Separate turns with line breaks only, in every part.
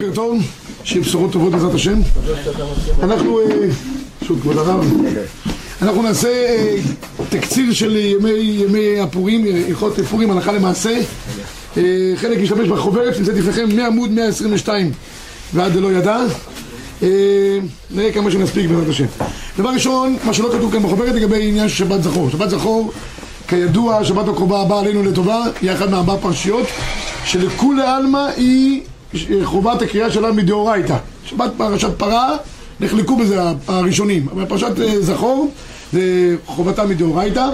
בוקר טוב, שיהיה בשורות טובות בעזרת השם. אנחנו, שוב כבוד הרב, אנחנו נעשה תקציר של ימי, ימי הפורים, הלכות פורים הלכה למעשה. חלק ישתמש בחוברת שנמצאת לפניכם מעמוד 122 ועד דלא ידע. נראה כמה שנספיק בעזרת השם. דבר ראשון, מה שלא כתוב כאן בחוברת לגבי עניין של שבת זכור. שבת זכור, כידוע, שבת הקרובה הבאה עלינו לטובה, היא אחת מארבע פרשיות, שלכולי עלמא היא חובת הקריאה שלה מדאורייתא. שבת פרשת פרה, נחלקו בזה הראשונים, אבל פרשת זכור זה חובתה מדאורייתא.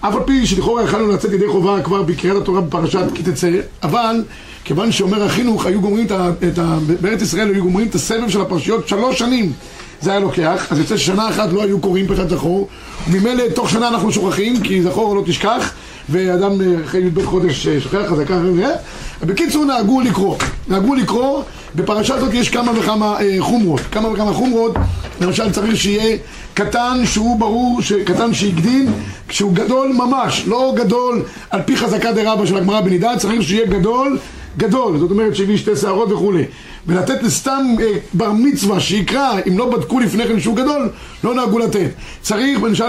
אף על פי שלכאורה יכלנו לצאת ידי חובה כבר בקריאת התורה בפרשת כי תצא, אבל כיוון שאומר החינוך, היו גומרים את ה... בארץ ישראל היו גומרים את הסבב של הפרשיות שלוש שנים זה היה לוקח, אז יוצא ששנה אחת לא היו קוראים פרשת זכור וממילא תוך שנה אנחנו שוכחים, כי זכור לא תשכח ואדם אחרי י"ב חודש שוכח, אז ככה וזה בקיצור נהגו לקרוא, נהגו לקרוא. בפרשה הזאת יש כמה וכמה חומרות. כמה וכמה חומרות. למשל צריך שיהיה קטן שהוא ברור, קטן שהקדין כשהוא גדול ממש, לא גדול על פי חזקה דה רבא של הגמרא בנידה צריך שיהיה גדול גדול, זאת אומרת שהביא שתי שערות וכולי ולתת לסתם בר מצווה שיקרא, אם לא בדקו לפני כן שהוא גדול, לא נהגו לתת. צריך, למשל,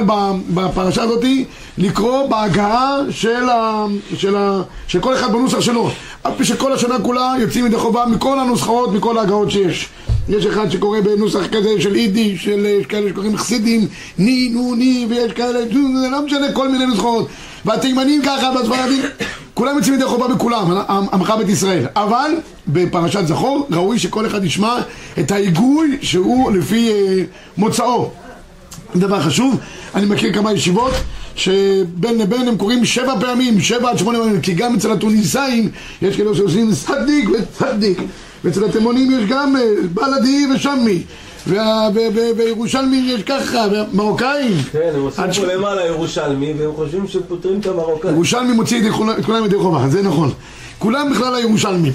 בפרשה הזאת, לקרוא בהגהה של, ה, של, ה, של כל אחד בנוסח שלו. אף פי שכל השנה כולה יוצאים ידי חובה מכל הנוסחאות, מכל ההגהות שיש. יש אחד שקורא בנוסח כזה של יידיש, של כאלה שקוראים חסידים, ני, נו, ני, ויש כאלה, זה לא משנה, כל מיני נוסחאות. והתימנים ככה, והספרדים, כולם יוצאים ידי חובה בכולם, עמך בית ישראל. אבל בפרשת זכור ראוי שכל אחד ישמע את ההיגוי שהוא לפי מוצאו. דבר חשוב, אני מכיר כמה ישיבות שבין לבין הם קוראים שבע פעמים, שבע עד שמונה פעמים, כי גם אצל התוניסאים יש כאלה שעושים סדיק וסדיק, ואצל התימונים יש גם בלדי ושמי. וירושלמי יש ככה, ומרוקאים
כן, הם עושים פה למעלה ירושלמי והם חושבים שהם פותרים את המרוקאים.
ירושלמי מוציא את כולם ידי חובה, זה נכון. כולם בכלל הירושלמים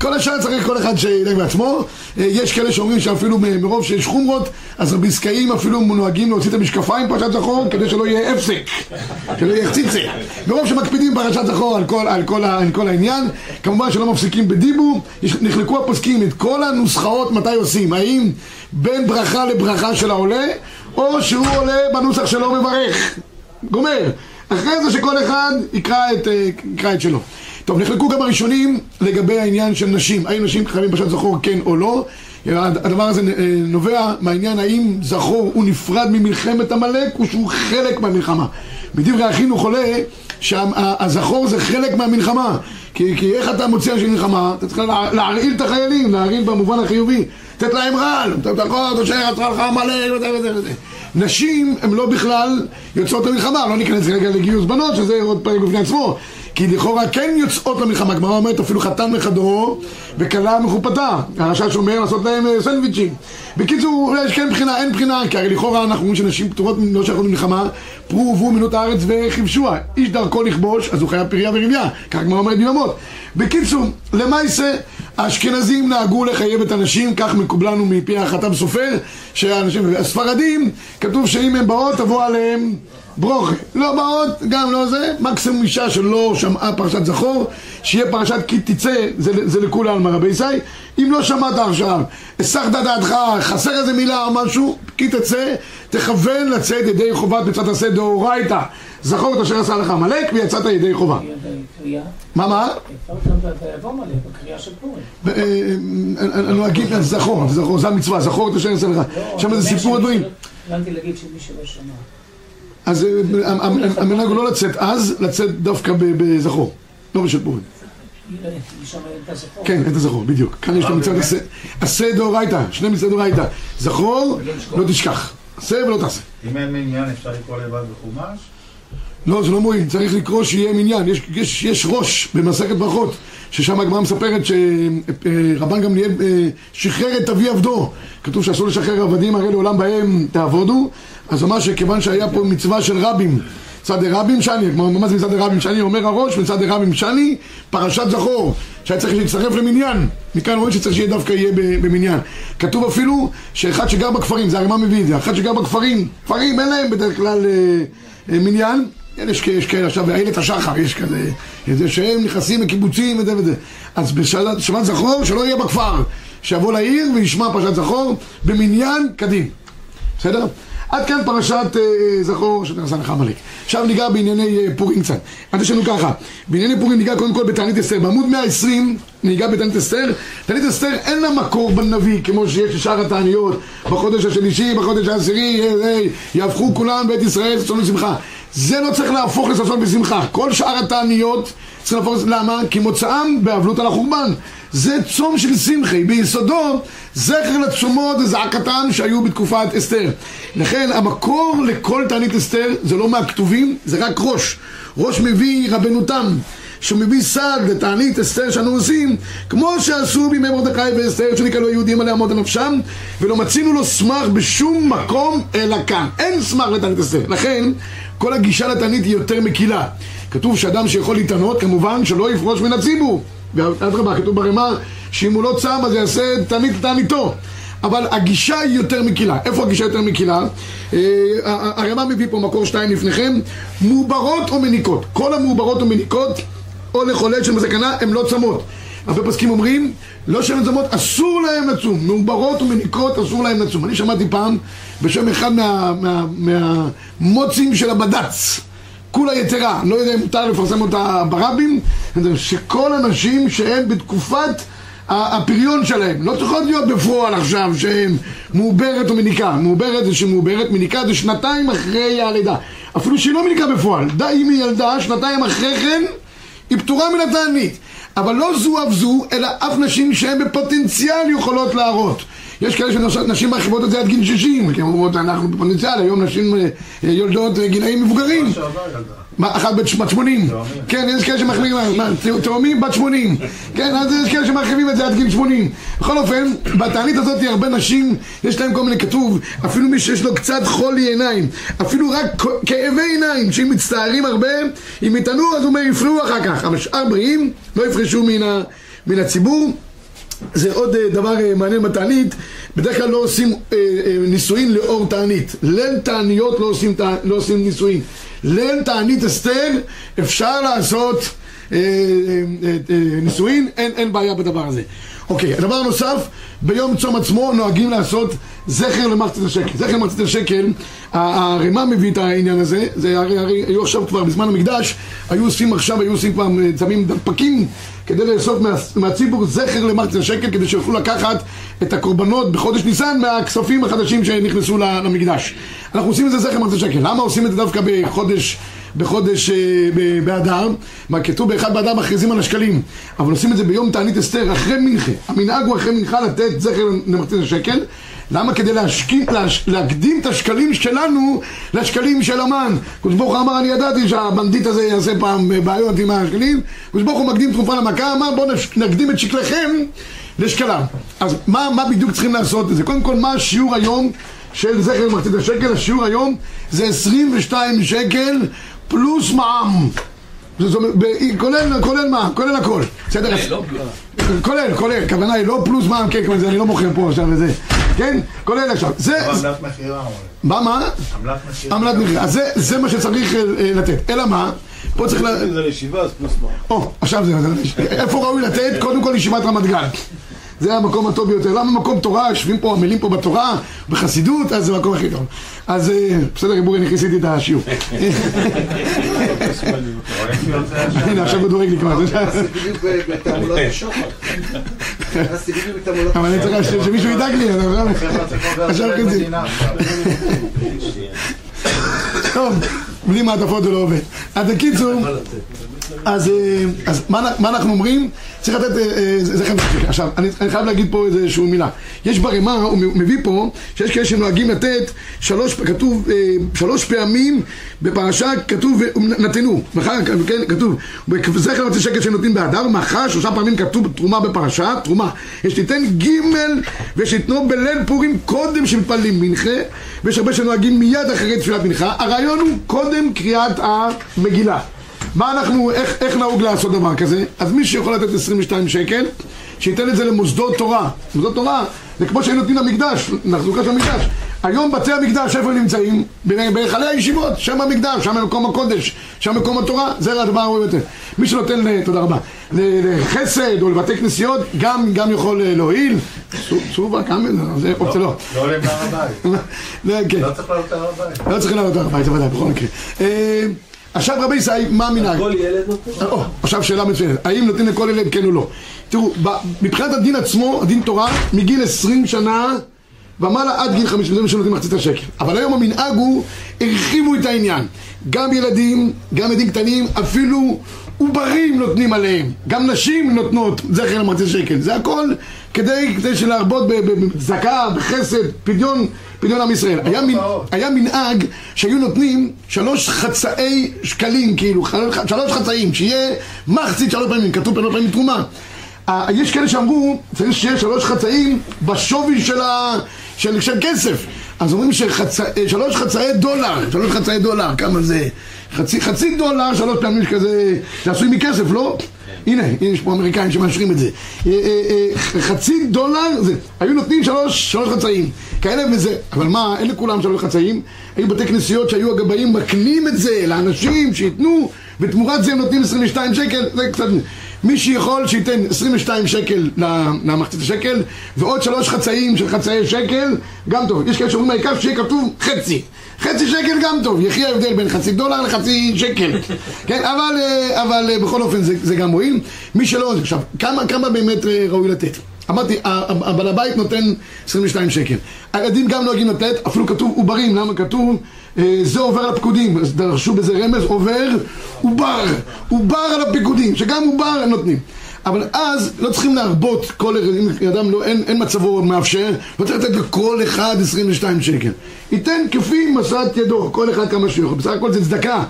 כל השאר צריך כל אחד שידאג בעצמו. יש כאלה שאומרים שאפילו מרוב שיש חומרות אז הביסקאים אפילו נוהגים להוציא את המשקפיים פרשת זכור כדי שלא יהיה הפסק. שלא יהיה חציצה מרוב שמקפידים פרשת זכור על כל, על כל, על כל העניין. כמובן שלא מפסיקים בדיבו נחלקו הפוסקים את כל הנוסחאות מתי עושים. האם בין ברכה לברכה של העולה או שהוא עולה בנוסח שלו מברך. גומר. אחרי זה שכל אחד יקרא את, יקרא את שלו טוב, נחלקו גם הראשונים לגבי העניין של נשים. האם נשים חייבים פרשת זכור כן או לא? הדבר הזה נובע מהעניין האם זכור הוא נפרד ממלחמת עמלק או שהוא חלק מהמלחמה. בדברי החינוך עולה שהזכור זה חלק מהמלחמה. כי, כי איך אתה מוציא אנשי מלחמה? אתה צריך להרעיל את החיילים, להרעיל במובן החיובי. לתת להם רעל, אתה יכול, תושע, רצה לך עמלק וזה וזה וזה. נשים הן לא בכלל יוצאות למלחמה, לא ניכנס רגע לגיוס בנות שזה עוד פרק בפני עצמו כי לכאורה כן יוצאות למלחמה, הגמרא אומרת אפילו חתן מחדרו וכלה מחופתה. הרש"ש אומר לעשות להם סנדוויצ'ים. בקיצור, יש כן בחינה, אין בחינה כי הרי לכאורה אנחנו אומרים שנשים פטורות לא שייכות למלחמה פרו ורבו מינות הארץ וכבשוה איש דרכו לכבוש, אז הוא חייב פריה ורבייה כך הגמרא אומרת ביממות בקיצור, למעשה האשכנזים נהגו לחייב את הנשים כך מקובלנו מפי החתם סופר שהאנשים, הספרדים כתוב שאם הן באות תבוא עליהם ברוכה, לא באות, גם לא זה, מקסימום אישה שלא שמעה פרשת זכור, שיהיה פרשת כי תצא, זה, זה לכולי עלמא רבי ישי, אם לא שמעת עכשיו, הסחת דעתך, חסר איזה מילה או משהו, כי תצא, תכוון לצאת ידי חובת מצוות עשה דאורייתא, זכור את אשר עשה לך עמלק ויצאת ידי חובה. מה מה? אני אגיד זכור, זכור, זה המצווה, זכור את אשר עשה לך, שם זה סיפור הדברים.
הבנתי להגיד שמי שלא שמע
אז המנהג הוא לא לצאת אז, לצאת דווקא בזכור, לא בשל פורים. כן, את הזכור, בדיוק. כאן יש לנו מצוות עשה דאורייתא, שני מצוות דאורייתא. זכור, לא תשכח. עשה ולא תעשה.
אם אין מניין אפשר לקרוא לבד בחומש?
לא, זה לא מועיל, צריך לקרוא שיהיה מניין. יש, יש, יש ראש במסכת ברכות, ששם הגמרא מספרת שרבן גמליאל שחרר את אבי עבדו. כתוב שאסור לשחרר עבדים, הרי לעולם בהם תעבודו. אז אמר שכיוון שהיה פה מצווה של רבים, מצד רבים שני, מה זה מצד רבים שני? אומר הראש, מצד רבים שני, פרשת זכור, שהיה צריך להצטרף למניין. מכאן רואים שצריך שיהיה דווקא יהיה במניין. כתוב אפילו שאחד שגר בכפרים, זה הרמ"א מביא את זה, אחד שגר בכפרים, כפרים אין להם בדרך כלל אה, מניין, יש, יש כאלה עכשיו, איילת השחר, יש כזה, זה שהם נכנסים לקיבוצים וזה וזה. אז בשבת זכור שלא יהיה בכפר, שיבוא לעיר וישמע פרשת זכור במניין קדים. בסדר? עד כאן פרשת אה, זכור שנעשה עמלק. עכשיו ניגע בענייני אה, פורים קצת. אז יש לנו ככה, בענייני פורים ניגע קודם כל בתענית אסתר. בעמוד 120 ניגע בתענית אסתר. תענית אסתר אין לה מקור בנביא כמו שיש לשאר התעניות. בחודש השלישי, בחודש העשירי, אה, אה, יהפכו כולם בית ישראל ששון ושמחה. זה לא צריך להפוך לששון ושמחה. כל שאר התעניות צריך להפוך, למה? כי מוצאם באבלות על החורבן. זה צום של שמחי, ביסודו זכר לצומות וזעקתם שהיו בתקופת אסתר. לכן המקור לכל תענית אסתר זה לא מהכתובים, זה רק ראש. ראש מביא רבנו תם, שהוא מביא סעד לתענית אסתר שאנו עושים, כמו שעשו בימי מרדכי ואסתר, שנקראו היהודים על לעמוד על נפשם, ולא מצינו לו סמך בשום מקום אלא כאן. אין סמך לתענית אסתר. לכן, כל הגישה לתענית היא יותר מקילה. כתוב שאדם שיכול להתענות, כמובן שלא יפרוש מן הציבור. ואדרבה, כתוב ברמה שאם הוא לא צם אז יעשה תענית תעניתו. אבל הגישה היא יותר מקילה. איפה הגישה יותר מקילה? אה, הרמ"א מביא פה מקור שתיים לפניכם, מעוברות או מניקות. כל המעוברות או מניקות, או לחולל של מסכנה, הן לא צמות. הרבה פסקים אומרים, לא שהן צמות, אסור להם לצום. מעוברות ומניקות, אסור להם לצום. אני שמעתי פעם בשם אחד מהמוצים מה, מה, של הבד"ץ. כולה יתרה, לא יודע אם מותר לפרסם אותה ברבים, שכל הנשים שהן בתקופת הפריון שלהם, לא צריכות להיות בפועל עכשיו שהן מעוברת או מניקה, מעוברת זה שמעוברת, מניקה זה שנתיים אחרי הלידה, אפילו שהיא לא מניקה בפועל, די אם היא ילדה, שנתיים אחרי כן היא פטורה מן התענית, אבל לא זו אף זו, אלא אף נשים שהן בפוטנציאל יכולות להראות יש כאלה שנשים מרחיבות את זה עד גיל 60, כי הן אומרות, אנחנו בפוטנציאל, היום נשים אה, יולדות אה, גילאים מבוגרים. אחת בת 80. כן, יש כאלה שמרחיבים, תאומים בת 80. כן, אז יש כאלה שמרחיבים את זה עד גיל 80. בכל אופן, בתענית הזאת הרבה נשים, יש להם כל מיני כתוב, אפילו מי שיש לו קצת חולי עיניים, אפילו רק כאבי עיניים, שאם מצטערים הרבה, אם יטענו אז הוא אומר יפלו אחר כך, אבל שאר בריאים לא יפרשו מן הציבור. זה עוד אה, דבר אה, מעניין בתענית, בדרך כלל לא עושים אה, נישואין לאור תענית. ליל תעניות לא עושים, לא עושים נישואין. ליל תענית אסתר אפשר לעשות נישואין, אין, אין בעיה בדבר הזה. אוקיי, הדבר הנוסף, ביום צום עצמו נוהגים לעשות זכר למחצית השקל. זכר למחצית השקל, הרימה מביא את העניין הזה, זה הרי, הרי היו עכשיו כבר בזמן המקדש, היו עושים עכשיו, היו עושים כבר, צמים דפקים כדי לאסוף מה, מהציבור זכר למחצית השקל, כדי שיוכלו לקחת את הקורבנות בחודש ניסן מהכספים החדשים שנכנסו למקדש. אנחנו עושים את זה זכר למחצית השקל. למה עושים את זה דווקא בחודש... בחודש אה, באדר, מה כתוב באחד באדר מכריזים על השקלים, אבל עושים את זה ביום תענית אסתר, אחרי מנחה. המנהג הוא אחרי מנחה לתת זכר למחצית השקל. למה? כדי להשקיע, להש, להקדים את השקלים שלנו לשקלים של המן. קדוש ברוך הוא אמר, אני ידעתי שהבנדיט הזה יעשה פעם בעיות עם השקלים. קדוש ברוך הוא מקדים תרופה למכה, אמר בואו נקדים את שקליכם לשקלם. אז מה, מה בדיוק צריכים לעשות את זה? קודם כל, מה השיעור היום של זכר למחצית השקל? השיעור היום זה 22 שקל פלוס מע"מ. כולל, כולל מע"מ, כולל הכל. בסדר?
לא
כולל, כולל, הכוונה היא לא פלוס מע"מ, כן, כלומר, אני לא מוכר פה עכשיו וזה, כן? כולל עכשיו. זה...
עמלת מכירה.
מה, מה?
עמלת מכירה.
עמלת מכירה. אז זה מה שצריך אה, לתת. אלא מה? פה צריך ל...
זה לישיבה אז פלוס מע"מ.
או, עכשיו זה... איפה ראוי לתת? קודם כל ישיבת רמת גן. זה המקום הטוב ביותר. למה מקום תורה? יושבים פה, עמלים פה בתורה, בחסידות, אז זה המקום הכי טוב. אז אה, בסדר, ריבורי, אני כיסיתי את השיעור. הנה, עכשיו הוא דורג לי כבר. אבל אני צריך שמישהו ידאג לי, עכשיו כזה. טוב, בלי מעטפות זה לא עובד. אז בקיצור, אז מה אנחנו אומרים? צריך לתת, זה חייב לתת. עכשיו, אני חייב להגיד פה איזושהי מילה. יש ברמה, הוא מביא פה, שיש כאלה שנוהגים לתת, שלוש, כתוב, שלוש פעמים בפרשה, כתוב, נתנו, כן, כתוב, זכר לצי שקל שנותנים באדר, מחר, שלושה פעמים כתוב תרומה בפרשה, תרומה. יש תיתן גימל, ושיתנו בליל פורים קודם שמתפללים מנחה, ויש הרבה שנוהגים מיד אחרי תפילת מנחה. הרעיון הוא קודם קריאת המגילה. מה אנחנו, איך, איך נהוג לעשות דבר כזה? אז מי שיכול לתת 22 שקל, שייתן את זה למוסדות תורה. מוסדות תורה זה כמו שהיינו נותנים למקדש, לחזוקה של המקדש. היום בתי המקדש איפה הם נמצאים? בהיכלי הישיבות, שם המקדש, שם מקום הקודש, שם מקום התורה, זה הדבר הראוי יותר. מי שנותן, ל- תודה רבה, לחסד או לבתי כנסיות, גם, גם יכול אה, להועיל. צו- צובה, כמה, זה אופציה לא.
לא עולים להר הבית.
לא, כן.
לא צריך לעלות להר הבית.
לא צריכים לעלות להר הבית, בוודאי, בכל מקרה. אה, עכשיו רבי ישי, מה המנהג?
כל ילד נותן?
או, עכשיו שאלה מצוינת, האם נותנים לכל ילד כן או לא? תראו, מבחינת הדין עצמו, הדין תורה, מגיל 20 שנה ומעלה עד גיל 50, זה מה שנותנים מחצית השקל. אבל היום המנהג הוא, הרחיבו את העניין. גם ילדים, גם ילדים קטנים, אפילו עוברים נותנים עליהם. גם נשים נותנות זכר למחצית השקל. זה הכל כדי, כדי שלהרבות בצדקה, בחסד, פדיון, פדיון עם ישראל. היה, מנ... היה מנהג שהיו נותנים שלוש חצאי שקלים, כאילו, שלוש חצאים, שיהיה מחצית שלוש פעמים, כתוב פעמים פעמים תרומה. אה, יש כאלה שאמרו, צריך שיהיה שלוש חצאים בשווי של, ה... של, של כסף. אז אומרים ששלוש חצאי דולר, שלוש חצאי דולר, כמה זה? חצי, חצי דולר, שלוש פעמים כזה, זה עשוי מכסף, לא? הנה, יש פה אמריקאים שמאשרים את זה. אה, אה, אה, חצי דולר, זה, היו נותנים שלוש, שלוש חצאים. כאלה וזה, אבל מה, אין לכולם שלוש חצאים. היו בתי כנסיות שהיו הגבאים מקנים את זה לאנשים שייתנו, ותמורת זה הם נותנים 22 שקל, זה קצת... מי שיכול שייתן 22 שקל למחצית השקל ועוד שלוש חצאים של חצאי שקל, גם טוב. יש כאלה שאומרים העיקר שיהיה כתוב חצי. חצי שקל גם טוב, יחי ההבדל בין חצי דולר לחצי שקל. כן, אבל, אה, אבל אה, בכל אופן זה, זה גם מועיל. מי שלא, עכשיו, כמה, כמה באמת אה, ראוי לתת? אמרתי, הבעל הבית נותן 22 שקל. הילדים גם נוהגים לתת, אפילו כתוב עוברים, למה כתוב? אה, זה עובר על הפקודים, אז דרשו בזה רמז, עובר עובר, עובר על הפיקודים, שגם עובר נותנים. אבל אז לא צריכים להרבות כל, אדם לא, אין, אין מצבו מאפשר, לא צריך לתת לכל אחד 22 שקל. ייתן כפי משאת ידו, כל אחד כמה שיכול, בסך הכל זה צדקה.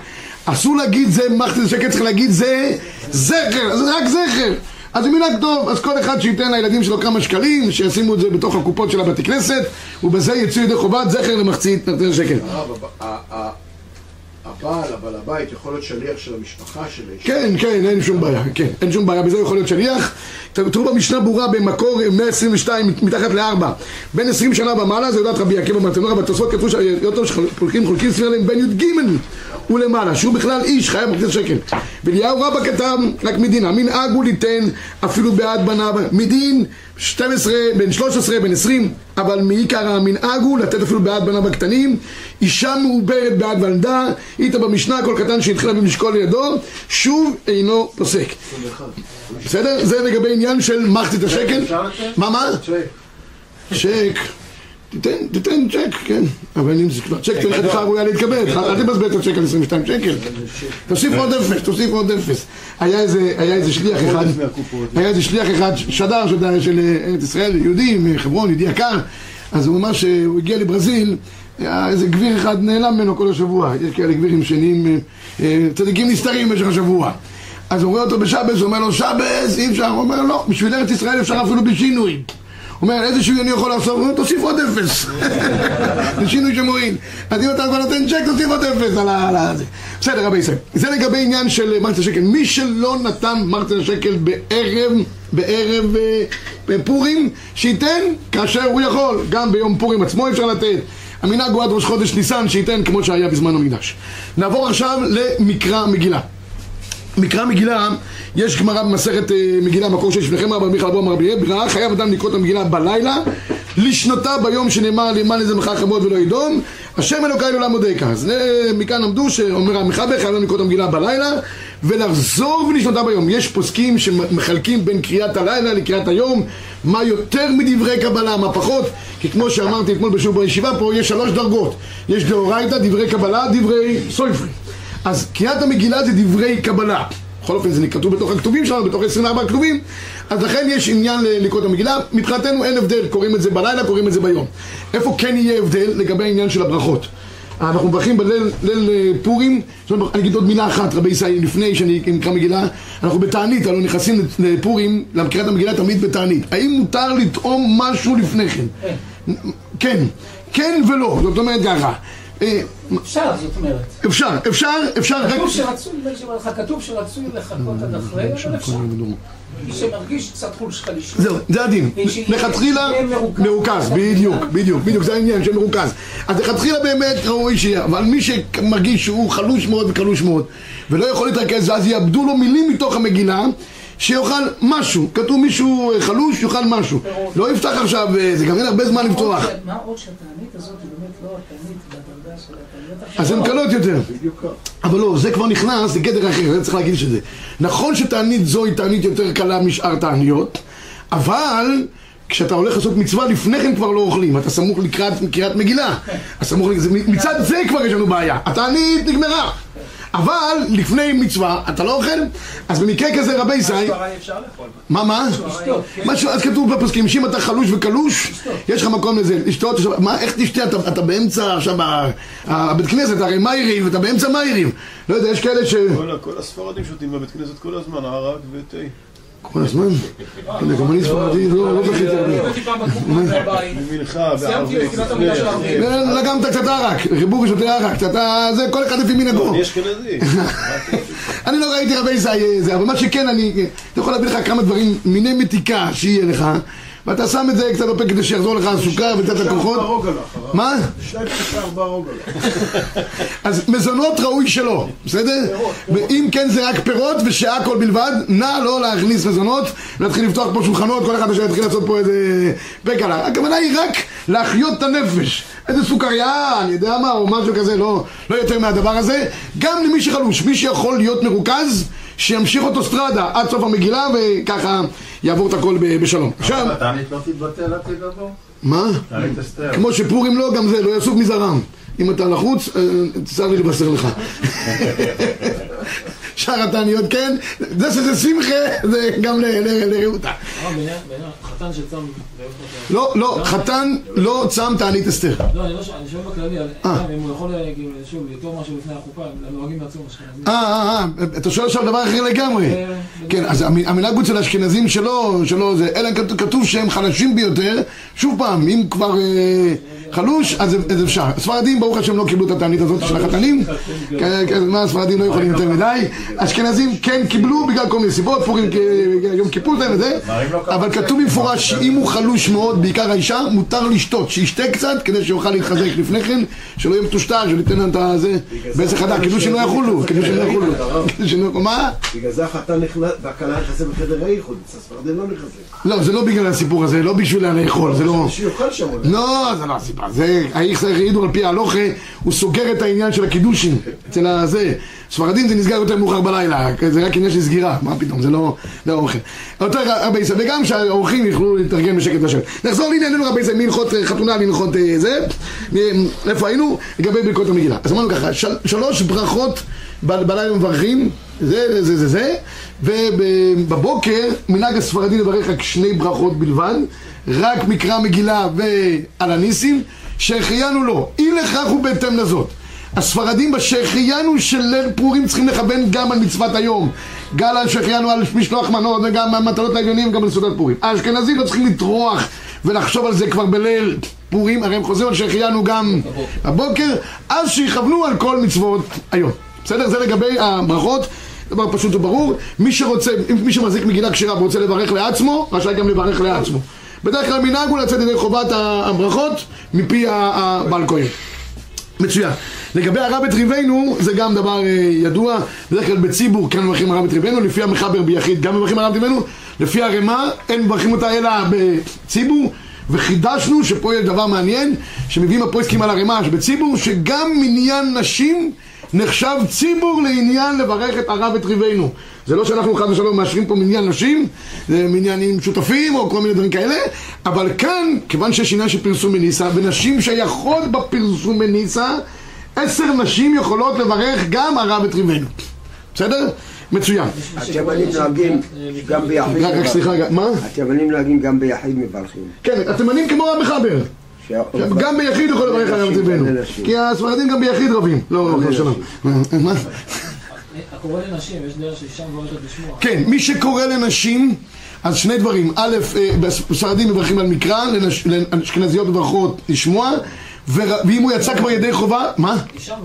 אסור להגיד זה מחצית שקל, צריך להגיד זה זכר, זה רק זכר. אז זה מנהג טוב, אז כל אחד שייתן לילדים שלו כמה שקלים, שישימו את זה בתוך הקופות של הבתי כנסת, ובזה יצאו ידי חובת זכר למחצית נותן שקל.
הבעל, הבעל הבית, יכול להיות שליח של המשפחה של האיש.
כן, כן, אין שום בעיה, כן, אין שום בעיה, בזה יכול להיות שליח. תראו במשנה ברורה במקור 122 מתחת לארבע, בין 20 שנה ומעלה, זה יודעת רבי עקיבא מתנורה, בתוספות כתבו שיותר שחולקים חולקים סביב עליהם בין י"ג ולמעלה, שהוא בכלל איש חייב מחצית שקל. ואליהו רבא כתב רק מדין, המנהג הוא ליתן אפילו בעד בניו, מדין 12, בין 13, בין 20, אבל מעיקר המנהג הוא לתת אפילו בעד בניו הקטנים, אישה מעוברת בעד ולדה, איתה במשנה כל קטן שהתחילה במשקול לידו, שוב אינו פוסק. בסדר? זה לגבי עניין של מחצית השקל. מה מה? צ'ק. תיתן, תיתן צ'ק, כן. אבל אם זה כבר צ'ק, תלך לך ראויה להתקבל. אל תבזבז את הצ'ק על 22 שקל. תוסיף עוד אפס, תוסיף עוד אפס. היה איזה, שליח אחד, היה איזה שליח אחד, שדר של- של ארץ ישראל, יהודי מחברון, יהודי יקר. אז הוא אמר שהוא הגיע לברזיל, היה איזה גביר אחד נעלם ממנו כל השבוע. יש כאלה גבירים שנהיים אה, אה, צדיקים נסתרים במשך השבוע. אז הוא רואה אותו בשבס, הוא אומר לו, שבס, אי אפשר. הוא אומר, לא, בשביל ארץ ישראל אפשר אפילו בשינוי. אומר, איזה שינוי אני יכול לעשות? הוא אומר, תוסיף עוד אפס. זה שינוי שמועיל. אז אם אתה כבר נותן צ'ק, תוסיף עוד אפס על ה... בסדר, רבי ישראל. זה לגבי עניין של מרצה שקל. מי שלא נתן מרצה שקל בערב, בערב אה, בפורים, שייתן כאשר הוא יכול. גם ביום פורים עצמו אפשר לתת. המנהג הוא עד ראש חודש ניסן, שייתן כמו שהיה בזמן המקדש. נעבור עכשיו למקרא מגילה. מקרא מגילה, יש גמרא במסכת אה, מגילה, מקור שיש לפניכם, רבי מיכאל אברהם רבי אברהם, חייב אדם לקרוא את המגילה בלילה, לשנותה ביום שנאמר למען איזה מחר כבוד ולא ידום, השם אלוקיי לעולם מודקה. אז אה, מכאן למדו שאומר המחבר חייב אדם לקרוא את המגילה בלילה, ולחזור ולשנותה ביום. יש פוסקים שמחלקים בין קריאת הלילה לקריאת היום, מה יותר מדברי קבלה, מה פחות, כי כמו שאמרתי אתמול בשיעור בישיבה פה, יש שלוש דרגות. יש דאורייתא, דברי קבלה, דברי סופרי. אז קריאת המגילה זה דברי קבלה. בכל אופן זה כתוב בתוך הכתובים שלנו, בתוך 24 כתובים. אז לכן יש עניין ל- לקרוא את המגילה. מבחינתנו אין הבדל, קוראים את זה בלילה, קוראים את זה ביום. איפה כן יהיה הבדל לגבי העניין של הברכות? אנחנו מברכים בליל ליל, אה, פורים, אני אגיד עוד מילה אחת, רבי ישראל, לפני שאני אקרא מגילה, אנחנו בתענית, אנחנו נכנסים לפורים, לקריאת המגילה תמיד בתענית. האם מותר לטעום משהו לפני כן? כן, כן ולא, זאת אומרת ככה, אה,
אפשר, זאת אומרת.
אפשר, אפשר, אפשר רק...
כתוב שרצוי, לחכות עד אחרי, אבל אפשר. מי שמרגיש קצת חולש חלישות.
זהו, זה הדין. לכתחילה
מרוכז.
בדיוק, בדיוק, בדיוק, זה העניין של מרוכז. אז לכתחילה באמת ראוי שיהיה, אבל מי שמרגיש שהוא חלוש מאוד וקלוש מאוד, ולא יכול להתרכז, אז יאבדו לו מילים מתוך המגילה. שיאכל משהו, כתוב מישהו אה, חלוש, יאכל משהו. לא יפתח עכשיו, אה, זה גם אין הרבה זמן לפתוח.
מה עוד שהתענית הזאת היא באמת לא התענית בדרגה של התעניות
אז הן קלות יותר. אבל לא, זה כבר נכנס לגדר אחר, זה צריך להגיד שזה. נכון שתענית זו היא תענית יותר קלה משאר תעניות, אבל כשאתה הולך לעשות מצווה, לפני כן כבר לא אוכלים, אתה סמוך לקראת קריאת מגילה. זה- מצד זה כבר יש לנו בעיה, התענית נגמרה. אבל לפני מצווה אתה לא אוכל, אז במקרה כזה רבי זי. מה מה?
לשתות.
משהו, אז כתוב בפוסקים, שאם אתה חלוש וקלוש, יש לך מקום לזה, לשתות, מה, איך תשתה, אתה, אתה באמצע עכשיו, הבית כנסת, הרי מה יריב, אתה באמצע מה יריב, לא יודע, יש כאלה ש...
כל הספרדים שותים בבית כנסת כל הזמן, ערק ותה.
כל הזמן? לא גם אני ספרדי, לא לא זכיתי הרבה.
במנחה,
סיימתי
בערבית,
תפילת המילה של הערבים.
לגמת קצת ערק, חיבור שותה ערק, קצת, זה כל אחד לפי מנהגו.
אני אשכנזי.
אני לא ראיתי רבי זי זה, אבל מה שכן, אני אתה יכול להביא לך כמה דברים, מיני מתיקה שיהיה לך, ואתה שם את זה קצת בפה כדי שיחזור לך הסוכר וקצת הכוחות. מה? אז מזונות ראוי שלא, בסדר? ואם כן זה רק פירות ושהכל בלבד, נא לא להכניס מזונות, להתחיל לפתוח פה שולחנות, כל אחד יתחיל לעשות פה איזה פקלה. הכוונה היא רק להחיות את הנפש. איזה סוכריה, אני יודע מה, או משהו כזה, לא, לא יותר מהדבר הזה. גם למי שחלוש, מי שיכול להיות מרוכז, שימשיך אוטוסטרדה עד סוף המגילה, וככה יעבור את הכל בשלום. עכשיו,
התענית לא תתבטל עד תדברו?
מה? כמו שפורים לא, גם זה, לא יסוף מזרם. אם אתה לחוץ, אה, תצטרך לי לבשר לך. שאר התעניות כן, זה שזה שמחה, זה גם לרעותה.
אה, חתן שצם...
לא, לא, חתן לא צם תענית אסתר.
לא, אני לא שואל, בכללי, על-
אה.
אם הוא יכול, אה, כאילו, שוב, לטעום משהו לפני החופה, הם נוהגים לעצום אשכנזים.
אה, אה, אה, אתה שואל עכשיו דבר אחר לגמרי.
אה,
כן, אז המ- המנהג אצל האשכנזים שלא, זה, אלא כתוב- כתוב שהם חלשים ביותר. שוב פעם, אם כבר אה, חלוש, אז אפשר. הספרדים, ברוך השם, לא קיבלו את התענית הזאת של החתנים. כן, כן, מה הספרדים לא יכולים יותר מדי. אשכנזים כן קיבלו בגלל כל מיני סיבות, פורים יום כיפור זה וזה. אבל כתוב במפורש שאם הוא חלוש מאוד, בעיקר האישה, מותר לשתות, שישתה קצת כדי שיוכל להתחזק לפני כן, שלא יהיה מטושטש, שלא ייתן להם את הזה, בעצם חדה, קידושין לא יחולו, קידושין לא יחולו. קידושין לא יחולו. מה?
בגלל זה החתן נכנס, והכלה נכנסה בחדר האיחוד, הספרדים לא נכנסים.
לא, זה לא בגלל הסיפור הזה, לא בשביל לאכול, זה לא...
שיאכל שם אולי.
לא, זה לא הסיבה, זה, העידו על פי ההלוכה, הוא סוגר את העניין של הקידושין, אצל הזה. ספרדים זה נסגר יותר מאוחר בלילה, זה רק עניין של סגירה, מה פתאום, זה לא, לא אוכל. יותר רבי ישראל, וגם שהאורחים יוכלו להתארגן בשקט לשבת. נחזור לענייננו רבי ישראל, מהלכות אה, חתונה להלכות אה, זה, איפה היינו? לגבי ברכות המגילה. אז אמרנו ככה, של, שלוש ברכות ב- בלילה מברכים, זה, זה, זה, זה, ובבוקר מנהג הספרדי לברך רק שני ברכות בלבד, רק מקרא מגילה ועל הניסים, שהחיינו לו, אי לכך ובהתאם לזאת. הספרדים בשהחיינו של ליל פורים צריכים לכוון גם על מצוות היום. גם על שהחיינו על משלוח מנות וגם על מטלות לעליונים וגם על סעודת פורים. האשכנזים לא צריכים לטרוח ולחשוב על זה כבר בליל פורים, הרי הם חוזרים על שהחיינו גם בבוקר, אז שיכוונו על כל מצוות היום. בסדר? זה לגבי הברכות. דבר פשוט וברור, מי שרוצה, מי שמחזיק מגילה כשרה ורוצה לברך לעצמו, רשאי גם לברך לעצמו. בדרך כלל מנהג הוא לצאת ידי חובת הברכות מפי הבעל כהן. מצוין. לגבי הרב את ריבנו, זה גם דבר אה, ידוע, בדרך כלל בציבור כאן מברכים הרב את ריבנו, לפי המחבר ביחיד גם מברכים הרב את ריבנו, לפי הרמ"א אין מברכים אותה אלא בציבור, וחידשנו שפה יש דבר מעניין, שמביאים הפועסקים על הרמ"א, שבציבור שגם מניין נשים נחשב ציבור לעניין לברך את הרב את ריבנו. זה לא שאנחנו חד ושלום מאשרים פה מניין נשים, זה מניינים שותפים או כל מיני דברים כאלה, אבל כאן, כיוון שיש עניין של פרסום מניסה, ונשים שייכות בפרסום מניסה, עשר נשים יכולות לברך גם הרב את ריבנו. בסדר? מצוין.
התימנים נוהגים גם ביחיד
רק, רק סליחה, מה?
התימנים נוהגים גם ביחיד מברכים.
כן, התימנים כמו רב מחבר. גם ביחיד יכול לברך על הרב ריבנו. כי הספרדים גם ביחיד רבים. לא, לא שלום.
הקורא לנשים, יש דרך שאישה מברכת לשמוע.
כן, מי שקורא לנשים, אז שני דברים. א', אה, בספרדים מברכים על מקרא, לנש- לאשכנזיות מברכות לשמוע, ואם הוא יצא כבר ידי חובה, מה?
אישה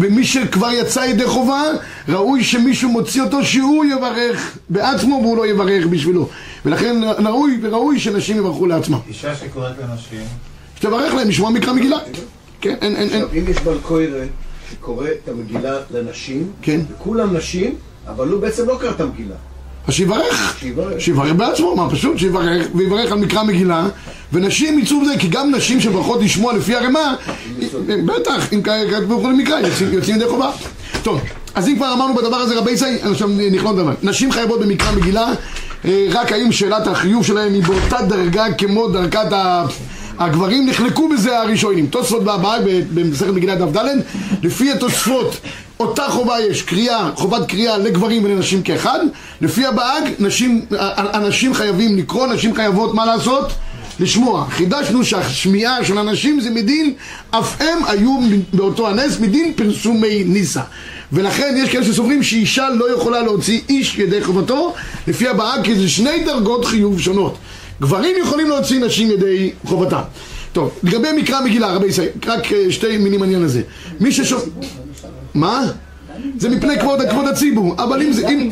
ומי שכבר יצא ידי חובה, ראוי שמישהו מוציא אותו שהוא יברך בעצמו והוא לא יברך בשבילו. ולכן ראוי וראוי שנשים יברכו לעצמם.
אישה שקוראת לנשים,
שתברך להם לשמוע מקרא מגילה. כן, אין, אין, אין.
אם יש בעל קוירן שקורא את המגילה לנשים,
כן.
וכולם נשים, אבל הוא בעצם לא קרא את המגילה.
אז שיברך.
שיברך.
שיברך בעצמו, מה פשוט? שיברך, ויברך על מקרא מגילה, ונשים יצאו בזה, כי גם נשים שברכות לשמוע לפי הרמה, בטח, אם כתבו למקרא, יוצאים- יוצאים ידי חובה. טוב, אז אם כבר אמרנו בדבר הזה רבי ישראל, עכשיו נכלול דבר. נשים חייבות במקרא מגילה, אה, רק האם שאלת החיוב שלהם היא באותה דרגה כמו דרגת ה... הגברים נחלקו בזה הראשונים. תוספות והבאה במסכת מגילת דף ד', לפי התוספות אותה חובה יש, קריאה, חובת קריאה לגברים ולנשים כאחד, לפי הבאג, נשים, אנשים חייבים לקרוא, נשים חייבות מה לעשות? לשמוע. חידשנו שהשמיעה של הנשים זה מדין, אף הם היו באותו הנס מדין פרסומי ניסה. ולכן יש כאלה שסוברים שאישה לא יכולה להוציא איש ידי חובתו, לפי הבאה, כי זה שני דרגות חיוב שונות. גברים יכולים להוציא נשים ידי חובתם. טוב, לגבי מקרא מגילה, רבי ישראל, רק אה, שתי מילים בעניין הזה. מי ששומע... מה? זה מפני כבוד, הציבור, אבל אם זה... אם...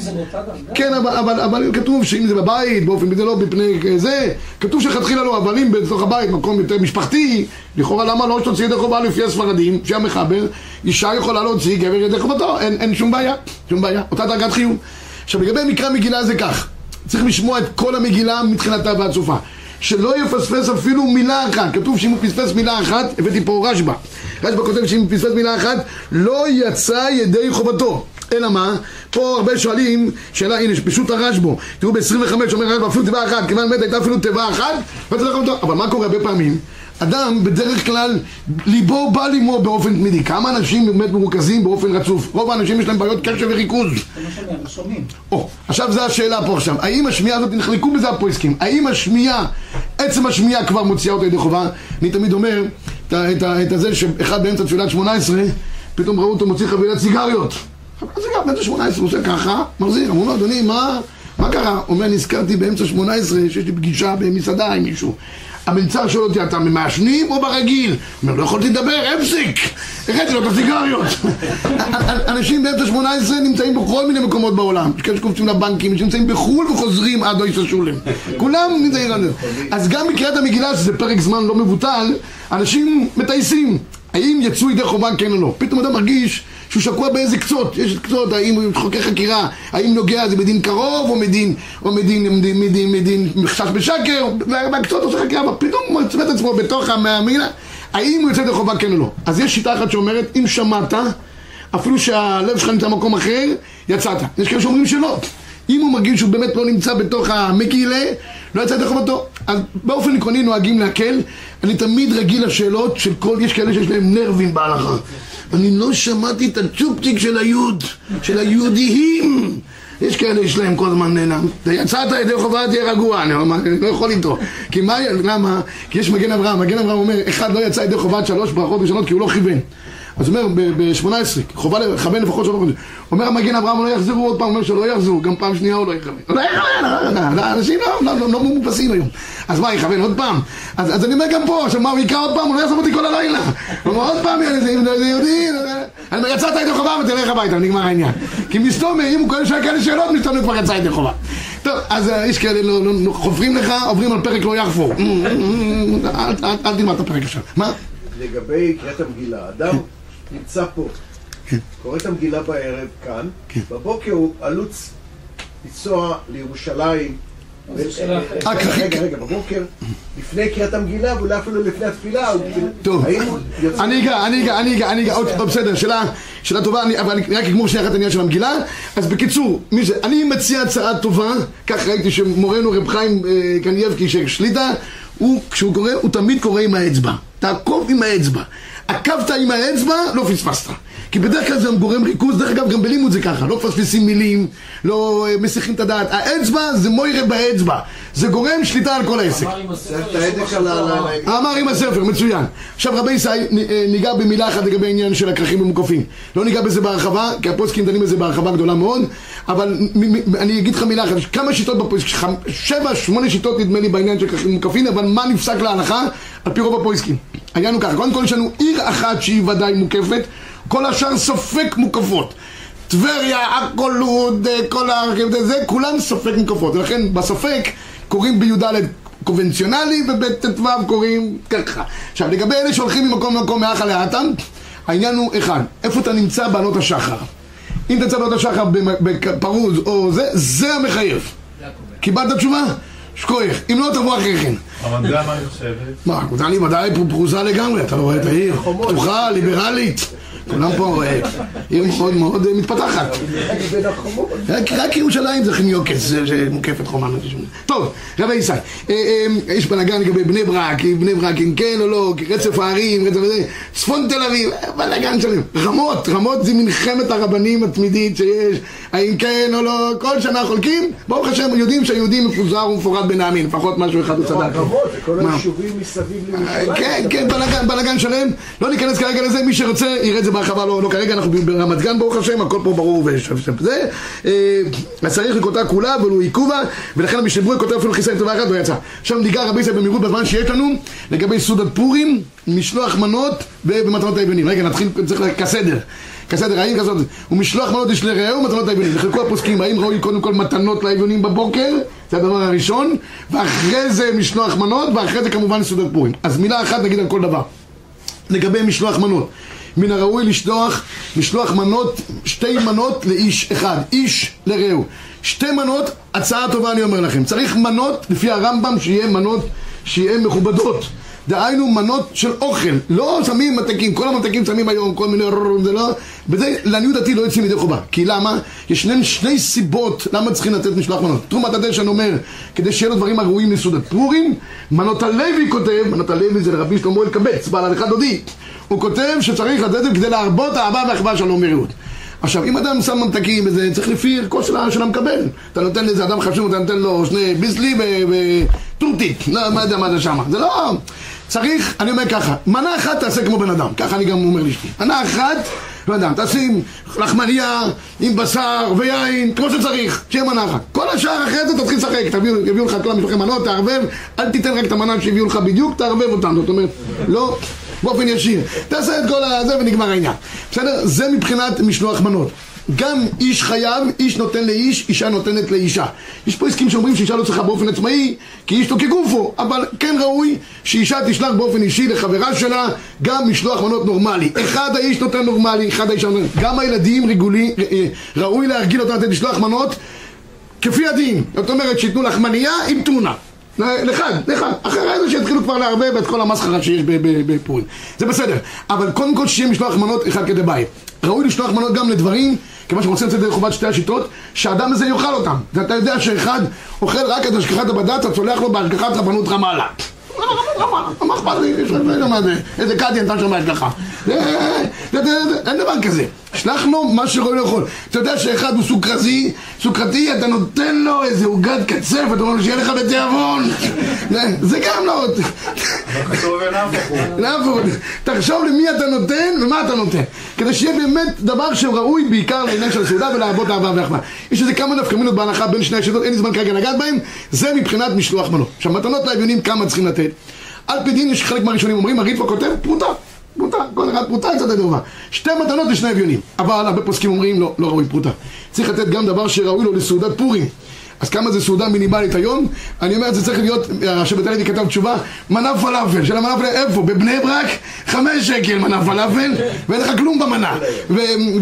כן, אבל, כתוב שאם זה בבית, באופן, זה לא בפני זה, כתוב שלכתחילה לא, אבל אם בתוך הבית, מקום יותר משפחתי, לכאורה למה לא שתוציא ידי חובה לפי הספרדים, שהמחבר, אישה יכולה להוציא גבר ידי חובתו, אין שום בעיה, שום בעיה, אותה דרגת חיוב. עכשיו לגבי מקרא מגילה זה כך, צריך לשמוע את כל המגילה מתחילתה ועד סופה. שלא יפספס אפילו מילה אחת, כתוב שאם הוא פספס מילה אחת, הבאתי פה רשב"א, רשב"א כותב שאם הוא פספס מילה אחת, לא יצא ידי חובתו. אלא מה? פה הרבה שואלים, שאלה, הנה, פשוט הרשב"א, תראו ב-25 אומר רשב"א, אפילו תיבה אחת, כיוון מת הייתה אפילו תיבה אחת, לא. אבל מה קורה הרבה פעמים? אדם בדרך כלל ליבו בא לימו באופן תמידי. כמה אנשים באמת מרוכזים באופן רצוף? רוב האנשים יש להם בעיות קשב וריכוז.
זה.
או, עכשיו זו השאלה פה עכשיו. האם השמיעה הזאת, נחלקו בזה הפויסקים, האם השמיעה, עצם השמיעה כבר מוציאה אותה ידי חובה? אני תמיד אומר את, את, ה- את הזה שאחד באמצע תפילת שמונה עשרה, פתאום ראו אותו מוציא חבילת סיגריות. חבילת סיגריות, באמצע שמונה עשרה, הוא עושה ככה, מחזיר, אמרו לו, אדוני, מה, מה קרה? אומר, נזכרתי באמצע שמונה עשרה שיש לי פגישה במסעדה עם מישהו. המלצר שואל אותי, אתה מעשנים או ברגיל? הוא אומר, לא יכולתי לדבר, הפסיק! הראיתי לו את הסיגריות. אנשים באמצע שמונה עשרה נמצאים בכל מיני מקומות בעולם. יש כאלה שקופצים לבנקים, יש שנמצאים בחו"ל וחוזרים עד אויס השולם. כולם נמצאים על זה. אז גם בקריאת המגילה, שזה פרק זמן לא מבוטל, אנשים מטייסים. האם יצאו ידי חובה כן או לא? פתאום אדם מרגיש שהוא שקוע באיזה קצות, יש קצות, האם הוא חוקר חקירה, האם נוגע זה מדין קרוב או מדין, או מדין, מדין, מדין, מדין חשש בשקר, והקצות עושה חקירה, אבל פתאום הוא מוצא את עצמו בתוך המגילה, האם הוא יוצא ידי חובה כן או לא? אז יש שיטה אחת שאומרת, אם שמעת, אפילו שהלב שלך נמצא במקום אחר, יצאת. יש כאלה שאומרים שלא. אם הוא מרגיש שהוא באמת לא נמצא בתוך המגילה, לא יצא ידי חובתו. אז באופן עקרוני נוהגים להקל. אני תמיד רגיל לשאלות של כל, יש כאלה שיש להם נרבים בהלכה. אני לא שמעתי את הצ'ופצ'יק של היוד, של היהודיים. יש כאלה יש להם כל הזמן נעלם. יצאת ידי חובה תהיה רגוע, אני לא יכול איתו. כי מה, למה? כי יש מגן אברהם, מגן אברהם אומר, אחד לא יצא ידי חובת שלוש ברכות ראשונות כי הוא לא כיוון. אז אומר, ב-18, חובה לכוון לפחות שלוש חודשים. אומר המגן אברהם, לא יחזרו עוד פעם, אומר שלא יחזרו, גם פעם שנייה הוא לא יכוון. לא יכוון, אנשים לא- לא לא מאופסים היום. אז מה, יכוון עוד פעם? אז אני אומר גם פה, עכשיו מה, הוא יקרא עוד פעם, הוא לא יעזוב אותי כל הלילה. הוא אומר עוד פעם, זה יהודי, אני אומר, יצאת ידי חובה ותלך הביתה, נגמר העניין. כי מסתום, אם הוא שואל כאלה שאלות, מסתום הוא כבר יצא ידי חובה. טוב, אז אה, יש כאלה, לא- לא- חופרים לך, עוברים על פרק לא יחפור. אל תלמד את הפרק עכשיו. מה?
לגבי קריאת המגילה, אדם נמצא פה, קורא את המגילה בערב כאן,
כן.
בבוקר הוא עלוץ לנסוע לירושלים.
אה,
רגע, רגע, רגע, בבוקר, לפני קריאת המגילה, ואולי אפילו לפני התפילה, הוא-
טוב. אני אגע, אני אגע, אני אגע, אני אגע, בסדר, שאלה, שאלה טובה, אני- אבל אני רק אגמור שנייה אחת את העניין של המגילה. אז בקיצור, מי זה, אני מציע הצעה טובה, כך ראיתי שמורנו רב חיים אה, קנייבקי של שליטה, הוא, כשהוא קורא, הוא תמיד קורא עם האצבע. תעקוב עם האצבע. עקבת עם האצבע, לא פספסת. כי בדרך כלל זה גורם ריכוז, דרך אגב גם בלימוד זה ככה, לא מפספסים מילים, לא אה, מסיחים את הדעת. האצבע זה מוירה באצבע, זה גורם שליטה על כל העסק.
אמר עם הספר,
מצוין. עכשיו רבי ישי אה, ניגע במילה אחת לגבי העניין של הכרכים המוקפים. לא ניגע בזה בהרחבה, כי הפוסקים דנים בזה בהרחבה גדולה מאוד, אבל אני אגיד לך מילה אחת, כמה שיטות בפוסקים, שבע, שמונה שיטות נדמה לי בעניין של כרכים מוקפים, אבל מה נפסק להלכה? על פי רוב הפוסקים. העניין הוא ככה, קודם כל יש לנו עיר אחת שהיא ודאי מוקפת, כל השאר ספק מוקפות. טבריה, עכו, לוד, אה, כל הרכבת הזה, כולם ספק מוקפות. ולכן בספק קוראים בי"ד קונבנציונלי ובט"ו קוראים ככה. עכשיו לגבי אלה שהולכים ממקום למקום מאחה לאטם, העניין הוא אחד, איפה אתה נמצא בעלות השחר? אם אתה נמצא בעלות השחר בפרוז או זה, זה המחייב. קיבלת תשובה? שכוח. אם לא תבוא אחרי כן.
רמת גן מה נחשבת?
מה, נתן לי ודאי פרוזה לגמרי, אתה לא רואה את העיר? פתוחה, ליברלית. כולם פה אה, עיר מאוד מאוד אה, מתפתחת. רק ירושלים זה חמיוקס, זה- מוקפת חומה. טוב, רבי ישי, אה, יש בלאגן לגבי בני ברק, בני ברק אם כן או לא, רצף הערים, רצף וזה, צפון תל אביב, בלאגן שלם. רמות, רמות זה מלחמת הרבנים התמידית שיש, האם כן או לא, כל שנה חולקים, ברוך השם יודעים שהיהודי מפוזר ומפורד בין העמים, לפחות משהו אחד הוא צדק.
רמות, כל? היישובים מסביב לירושלים.
כן, כן, בלאגן, בלאגן שלם. לא ניכנס כרגע לזה, מי שרוצה יראה את זה בהרחבה, לא, לא כרגע, אנחנו ברמת גן, ברוך השם, הכל פה ברור ויש זה. אה, אז צריך לקוטה כולה, הוא עיכובה, ולכן המשתברוי כותב אפילו חיסה עם טובה אחת ולא יצא. עכשיו ניגע רבי ישראל במהירות בזמן שיש לנו, לגבי סעודת פורים, משלוח מנות ובמתנות היוונים. רגע, נתחיל, צריך כסדר. כסדר, האם כזאת, ומשלוח מנות יש לרעהו ומתנות ליוונים. וחלקו הפוסקים, האם ראוי קודם כל מתנות ליוונים בבוקר, זה הדבר הראשון, ואחרי זה משלוח מנות, ואחרי זה כמובן סעודת פורים. אז מילה אחת נגיד על כל דבר. לגבי משלוח מנות. מן הראוי לשלוח משלוח מנות, שתי מנות לאיש אחד, איש לרעהו. שתי מנות, הצעה טובה אני אומר לכם. צריך מנות, לפי הרמב"ם, שיהיה מנות, שיהיה מכובדות. דהיינו מנות של אוכל, לא שמים מתקים, כל המתקים שמים היום, כל מיני רררר, זה לא, בזה לעניות דעתי לא יוצאים ידי חובה, כי למה? יש שני, שני סיבות למה צריכים לתת משלוח מנות. תרומת הדשן אומר, כדי שיהיה לו דברים הראויים לסעודת פורים, מנות הלוי כותב, מנות הלוי זה לרבי שלמה אלקבץ, בעל הלכה דודי, הוא כותב שצריך לתת כדי להרבות אהבה ואחווה שלום ורעות. עכשיו, אם אדם שם ממתקים וזה, צריך לפי ערכו של, ה- של המקבל. אתה נותן לאיזה אדם חשוב, אתה נותן לו שני ביסלי וטורטית, לא, מה יודע מה זה שמה. זה לא... צריך, אני אומר ככה, מנה אחת תעשה כמו בן אדם, ככה אני גם אומר לאשתי. מנה אחת, לא יודע, תשים לחמניה עם בשר ויין, כמו שצריך, שיהיה מנה אחת. כל השאר אחרי זה תתחיל לשחק, תביאו, יביאו לך את כל המשלוחי מנות, תערבב, אל תיתן רק את המנה שהביאו לך בדיוק, תערבב אותם, זאת אומרת, לא באופן ישיר. תעשה את כל הזה ונגמר העניין. בסדר? זה מבחינת משלוח מנות. גם איש חייב, איש נותן לאיש, אישה נותנת לאישה. יש פה עסקים שאומרים שאישה לא צריכה באופן עצמאי, כי איש לא כגופו, אבל כן ראוי שאישה תשלח באופן אישי לחברה שלה גם משלוח מנות נורמלי. אחד האיש נותן נורמלי, אחד האישה נותן. גם הילדים רגולי, אה, ראוי להרגיל אותם לתת משלוח מנות כפי הדין. זאת אומרת שייתנו לחמנייה עם טונה. לאחד, לאחד. אחרי זה שיתחילו כבר לערבב את כל המסחרה שיש בפורים. זה בסדר. אבל קודם כל שיהיה משלוח מנות אחד כדי בית. ראוי לשלוח מנות גם לדברים, כיוון שרוצים לצאת לחובת שתי השיטות, שהאדם הזה יאכל אותם. ואתה יודע שאחד אוכל רק את השגחת הבד"ץ, אתה שולח לו בהשגחת רבנות רמאללה. מה אכפת לא איזה קאדי נתן שם השגחה. אין דבר כזה. שלח לו מה שראוי לאכול. אתה יודע שאחד הוא סוכרזי, סוכרתי, אתה נותן לו איזה עוגת קצף, אתה אומר לו שיהיה לך בתיאבון. זה- גם לא... תחשוב למי אתה נותן ומה אתה נותן כדי שיהיה באמת דבר שראוי בעיקר לעניין של הסעודה ולהרבות אהבה ואחווה יש איזה כמה נפקא מינות בהנחה בין שני השיטות, אין לי זמן כרגע לגעת בהם זה מבחינת משלוח מנות עכשיו מתנות לאביונים כמה צריכים לתת על פי דין יש חלק מהראשונים אומרים הריטב"א כותב פרוטה פרוטה, כל אחד פרוטה יצאת טובה שתי מתנות לשני אביונים אבל הרבה פוסקים אומרים לא, לא ראוי פרוטה צריך לתת גם דבר שראוי לו לסעודת פורים אז כמה זה סעודה מינימלית היום? אני אומר, זה צריך להיות, השבט הלוי כתב תשובה, מנה פלאפל, של המנה פלאפל, איפה? בבני ברק? חמש שקל מנה פלאפל, ואין לך כלום במנה.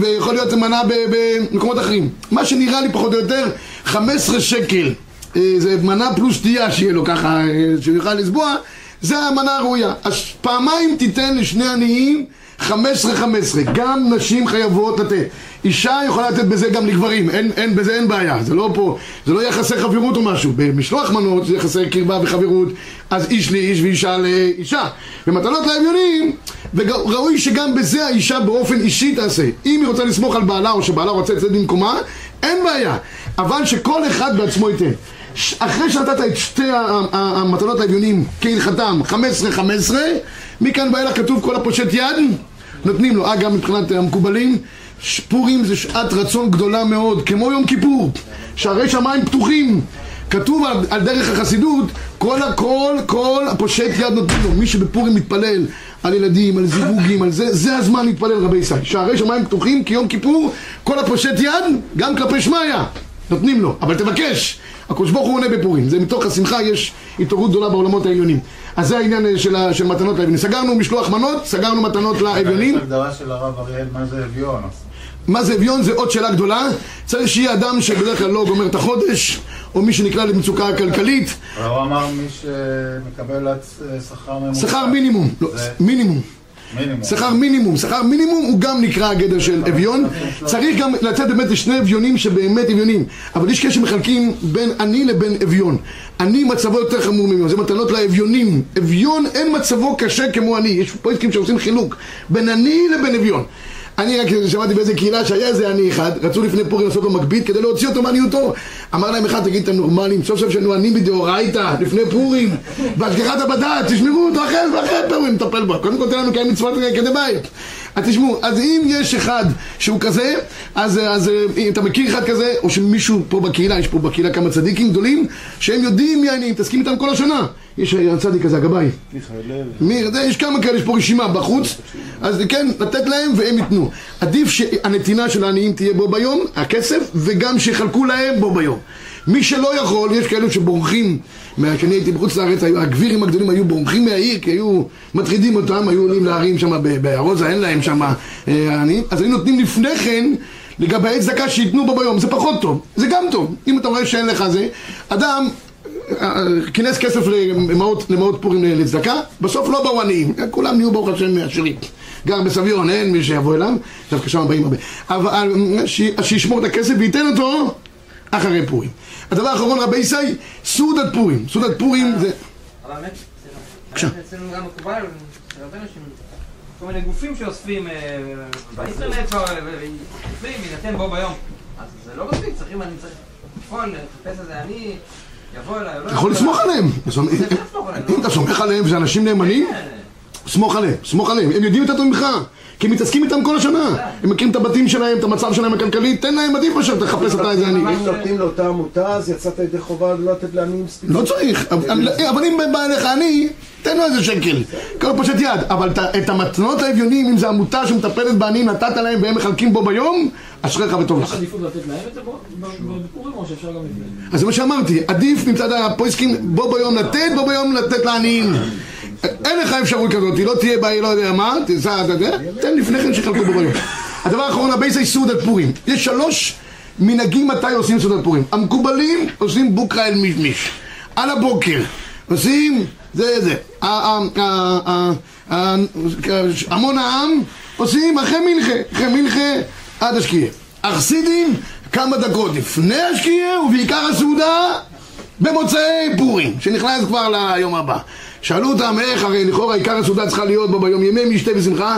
ויכול להיות מנה במקומות אחרים. מה שנראה לי פחות או יותר, 15 שקל. אה, זה מנה פלוס שתייה שיהיה לו ככה, אה, שהוא יוכל לסבוע, זה המנה הראויה. אז פעמיים תיתן לשני עניים 15 15, גם נשים חייבות לתת. אישה יכולה לתת בזה גם לגברים, אין, אין, בזה אין בעיה, זה לא פה, זה לא יחסי חברות או משהו. במשלוח מנות זה יחסי קרבה וחברות, אז איש לאיש ואישה לאישה. ומתנות לאביונים, וראוי שגם בזה האישה באופן אישי תעשה. אם היא רוצה לסמוך על בעלה או שבעלה רוצה לצאת במקומה, אין בעיה. אבל שכל אחד בעצמו ייתן. אחרי שנתת את שתי המתנות לאביונים כהלכתם 15-15 מכאן ואילך כתוב כל הפושט יד נותנים לו, אגב מבחינת המקובלים פורים זה שעת רצון גדולה מאוד כמו יום כיפור שערי שמיים פתוחים. כתוב על, על דרך החסידות כל הכל, כל הפושט יד נותנים לו. מי שבפורים מתפלל על ילדים, על זיווגים, על זה, זה הזמן להתפלל רבי ישראל. שערי שמיים פתוחים כיום כיפור כל הפושט יד גם כלפי שמיא נותנים לו, אבל תבקש. הקדוש ברוך הוא עונה בפורים. זה מתוך השמחה יש התעוררות גדולה בעולמות העליונים. אז זה העניין אה, של, ה- של מתנות לאביונים. סגרנו משלוח מנות, סגרנו מתנות לאביונים.
יש הגדרה של הרב אריאל, מה זה אביון?
מה זה אביון? זה עוד שאלה גדולה. צריך שיהיה אדם שבדרך כלל לא גומר את החודש, או מי שנקלע למצוקה כלכלית.
אבל הוא אמר מי שמקבל עד שכר ממוצע.
שכר מינימום. לא, מינימום. שכר מינימום, שכר מינימום הוא גם נקרא הגדר של אביון. צריך גם לתת באמת לשני אביונים שבאמת אביונים. אבל יש כאלה שמחלקים בין עני לבין אביון. עני מצבו יותר חמור ממנו, זה מתנות לאביונים. אביון אין מצבו קשה כמו עני יש פרויקטים שעושים חילוק בין עני לבין אביון אני רק שמעתי באיזה קהילה שהיה איזה עני אחד, רצו לפני פורים לעשות לו מגבית כדי להוציא אותו מעניותו. אמר להם אחד, תגיד, אתם נורמלים, סוף סוף שאנו עניים מדאורייתא, לפני פורים, בהשגחת הבד"ץ, תשמרו אותו אחרי ואחרי פורים, נטפל בו. קודם כל תן לנו קיים מצוות כדי בית. אז תשמעו, אז אם יש אחד שהוא כזה, אז, אז אם אתה מכיר אחד כזה, או שמישהו פה בקהילה, יש פה בקהילה כמה צדיקים גדולים, שהם יודעים מי העניים, מתעסקים איתם כל השנה. יש הצדיק הזה, הגבאי. מי, זה, יש כמה כאלה, יש פה רשימה בחוץ, אז כן, לתת להם והם ייתנו. עדיף שהנתינה של העניים תהיה בו ביום, הכסף, וגם שיחלקו להם בו ביום. מי שלא יכול, יש כאלו שבורחים, כשאני הייתי בחוץ לארץ, הגבירים הגדולים היו בורחים מהעיר, כי היו מטרידים אותם, היו עולים להרים שם בארוזה, אין להם שם אה, עניים, אז היו נותנים לפני כן לגבי צדקה שייתנו בו ביום, זה פחות טוב, זה גם טוב, אם אתה רואה שאין לך זה, אדם כינס כסף למאות, למאות פורים לצדקה, בסוף לא באו עניים, כולם נהיו ברוך השם עשירים. גר בסביון, אין מי שיבוא אליו, דווקא שם באים הרבה. אבל שישמור את הכסף וייתן אותו אחרי פורים. הדבר האחרון, רבי ישי, סעודת פורים. סעודת פורים זה...
אבל האמת,
בבקשה.
האמת, אצלנו גם מקובל, של הרבה אנשים, כל מיני גופים שאוספים אה, באינטרנט, ואוספים, יינתן בו ביום. אז זה לא מספיק, צריכים, אני צריך לפעול, לחפש איזה אני, לא
אתה יכול לסמוך. עליהם. אם
לא?
אתה סומך עליהם שזה אנשים נאמנים,
כן.
סמוך עליהם, סמוך עליהם. הם יודעים יותר טוב ממך, כי הם מתעסקים איתם כל השנה. הם מכירים את הבתים שלהם, את המצב שלהם הכלכלי, תן להם עדיף מאשר תחפש אתה איזה עני.
אם נותנים לאותה עמותה, אז יצאת ידי חובה לא לתת לעניים ספציפיים.
לא צריך, אבל אם בא אליך עני, תן לו איזה שקל, כל פושט יד, אבל את- המתנות האביונים, אם זו עמותה שמטפלת בעניים, נתת להם והם מחלקים בו ביום, אשריך וטוב
יש
לך.
עדיפות לתת להם את זה בו- בפורים או שאפשר גם לפני?
אז זה מה שאמרתי, עדיף מצד הפויסקים בו ביום לתת, בו ביום לתת לעניים. אין לך אפשרות כזאת, לא תהיה בעיה, לא יודע מה, תסע, אתה יודע, תן לפני כן שיחלקו בו ביום. הדבר האחרון, הבייסי סעודת פורים. יש שלוש מנהגים מתי עושים סעודת פורים. המקובלים עושים בוקרה אל מישמיש. על הבוקר. עושים, זה זה. המון העם עושים אחרי מנחה. אחרי מנחה עד השקיעה. החסידים כמה דקות לפני השקיעה ובעיקר הסעודה במוצאי פורים, שנכנס כבר ליום הבא. שאלו אותם איך, הרי לכאורה עיקר הסעודה צריכה להיות בו ביום ימי משתה ושמחה.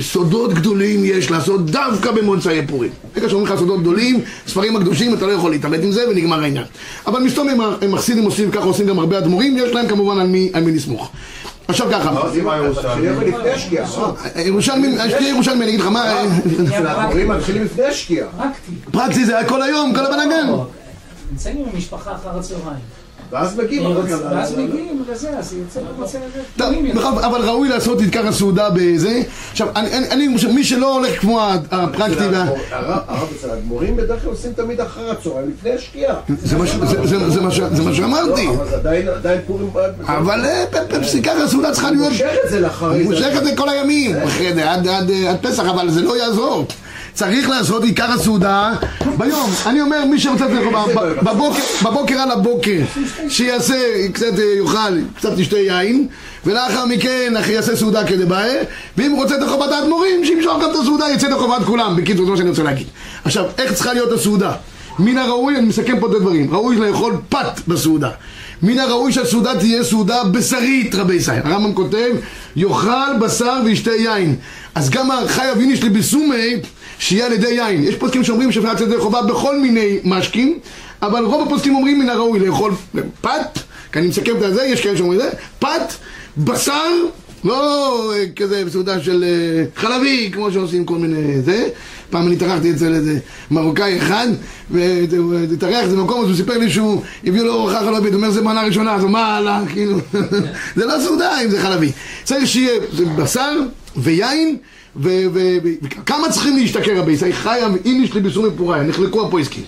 סודות גדולים יש לעשות דווקא במוצאי פורים. ברגע שאומרים לך סודות גדולים, ספרים הקדושים, אתה לא יכול להתעמת עם זה ונגמר העניין. אבל מסתום הם הם החסידים עושים, ככה עושים גם הרבה אדמו"רים, יש להם כמובן על מי, על מי לסמוך. עכשיו ככה,
מה עושים הירושלמים?
אה?
ירושלמים, שתהיה ירושלמים, אני אגיד לך מה, אה,
אצל הדבורים מתחילים לפני השקיעה.
פרקטי.
פרקטי זה היה כל היום, כל הבלאגן.
נמצאים עם המשפחה אחר הצהריים.
ואז מגיעים.
ואז מגיעים לזה, אז יוצא הזה.
טוב,
פורים יותר.
בכל- אבל ראוי לעשות את עיקר הסעודה בזה. עכשיו, אני- אני אני חושב, מי שלא הולך כמו הפרקטי, וה-
הרב אצל האדמו"רים בדרך כלל עושים תמיד אחר הצהריים לפני השקיעה.
זה מה שאמרתי.
לא, אבל זה עדיין פורים...
אבל אה, פ- פ- עיקר הסעודה צריכה להיות...
מושך את זה לאחרי
הוא
זה.
מושך את זה כל הימים, עד פסח, אבל זה לא יעזור. צריך לעשות עיקר הסעודה ביום. אני אומר, מי שרוצה לחובה, ב- בבוקר, על הבוקר, שיעשה, קצת אה, יאכל, קצת ישתה יין, ולאחר מכן יעשה סעודה כדבעי, ואם הוא רוצה את חובת האדמו"רים, שימשוך גם את הסעודה, יצא את חובת כולם. בקיצור, זה מה שאני רוצה להגיד. עכשיו, איך צריכה להיות הסעודה? מן הראוי, אני מסכם פה את הדברים, ראוי לאכול פת בסעודה. מן הראוי שהסעודה תהיה סעודה בשרית, רבי ישראל. הרמב"ם כותב, יאכל בשר וישתה יין. אז גם החייב איניש לביסומי, שיהיה על ידי יין. יש פוסקים שאומרים שאפשר לצאת ידי חובה בכל מיני משקים, אבל רוב הפוסקים אומרים מן הראוי לאכול פת, כי אני מסכם את זה, יש כאלה שאומרים את זה, פת, בשר, לא אה, כזה בסעודה של אה, חלבי, כמו שעושים כל מיני זה. פעם אני התארחתי אצל איזה מרוקאי אחד, והתארח איזה מקום, אז הוא סיפר לי שהוא הביאו לו ארוחה חלבית, הוא אומר זה מנה ראשונה, אז הוא מה הלאה, כאילו, זה לא סעודה אם זה חלבי. צריך שיהיה בשר ויין, וכמה צריכים להשתכר רבי ישראל? חיה איניש לביסומי פוריה, נחלקו הפויסקים.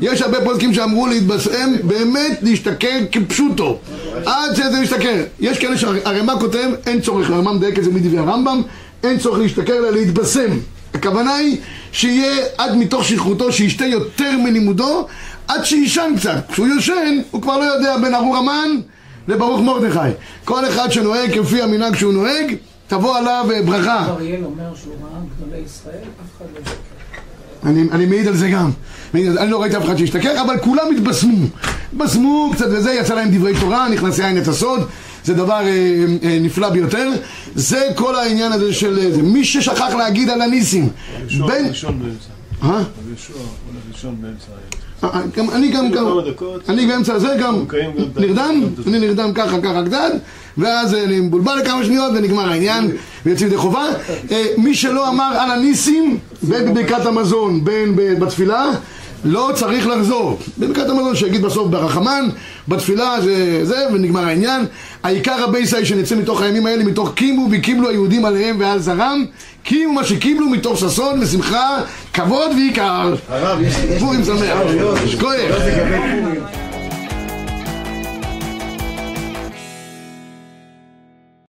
יש הרבה פוסקים שאמרו להתבשם, באמת להשתכר כפשוטו, עד שזה משתכר. יש כאלה שהרמ"א כותב, אין צורך, הרמ"א מדייק את זה מדברי הרמב"ם, אין צורך להשתכר אלא להתבשם. הכוונה היא שיהיה עד מתוך שכרותו, שישתה יותר מלימודו, עד שיישן קצת. כשהוא יושן, הוא כבר לא יודע בין ארור המן לברוך מרדכי. כל אחד שנוהג כפי המנהג שהוא נוהג, תבוא עליו ברכה.
אריאל אומר שהוא ראה גדולי ישראל, אף אחד לא.
אני, אני מעיד על זה גם. אני לא ראיתי אף אחד שהשתכר, אבל כולם התבשמו. התבשמו קצת וזה, יצא להם דברי תורה, נכנסי עין את הסוד. זה דבר אה, אה, נפלא ביותר. זה כל העניין הזה של... אה, זה. מי ששכח להגיד על הניסים. בין...
ראשון באמצע.
אה?
יהושע הולך ראשון באמצע.
אה, גם- אני גם, גם. אני באמצע הזה גם
ה-
נרדם, אני נרדם ככה ככה קצת, ואז אני מבולבל לכמה שניות ונגמר העניין, ויוצאים ידי חובה. אה, מי שלא אמר על הניסים, בין בברכת המזון, בין בתפילה, לא צריך לחזור. בברכת המזון שיגיד בסוף ברחמן, בתפילה זה זה, ונגמר העניין. העיקר הבייסאי שנצא מתוך הימים האלה, מתוך קימו וקיבלו היהודים עליהם ועל זרם, קימו מה שקיבלו מתוך ששון ושמחה, כבוד ויקר.
הרב, יש... יש-
פורים שמח.
לגבי פורים.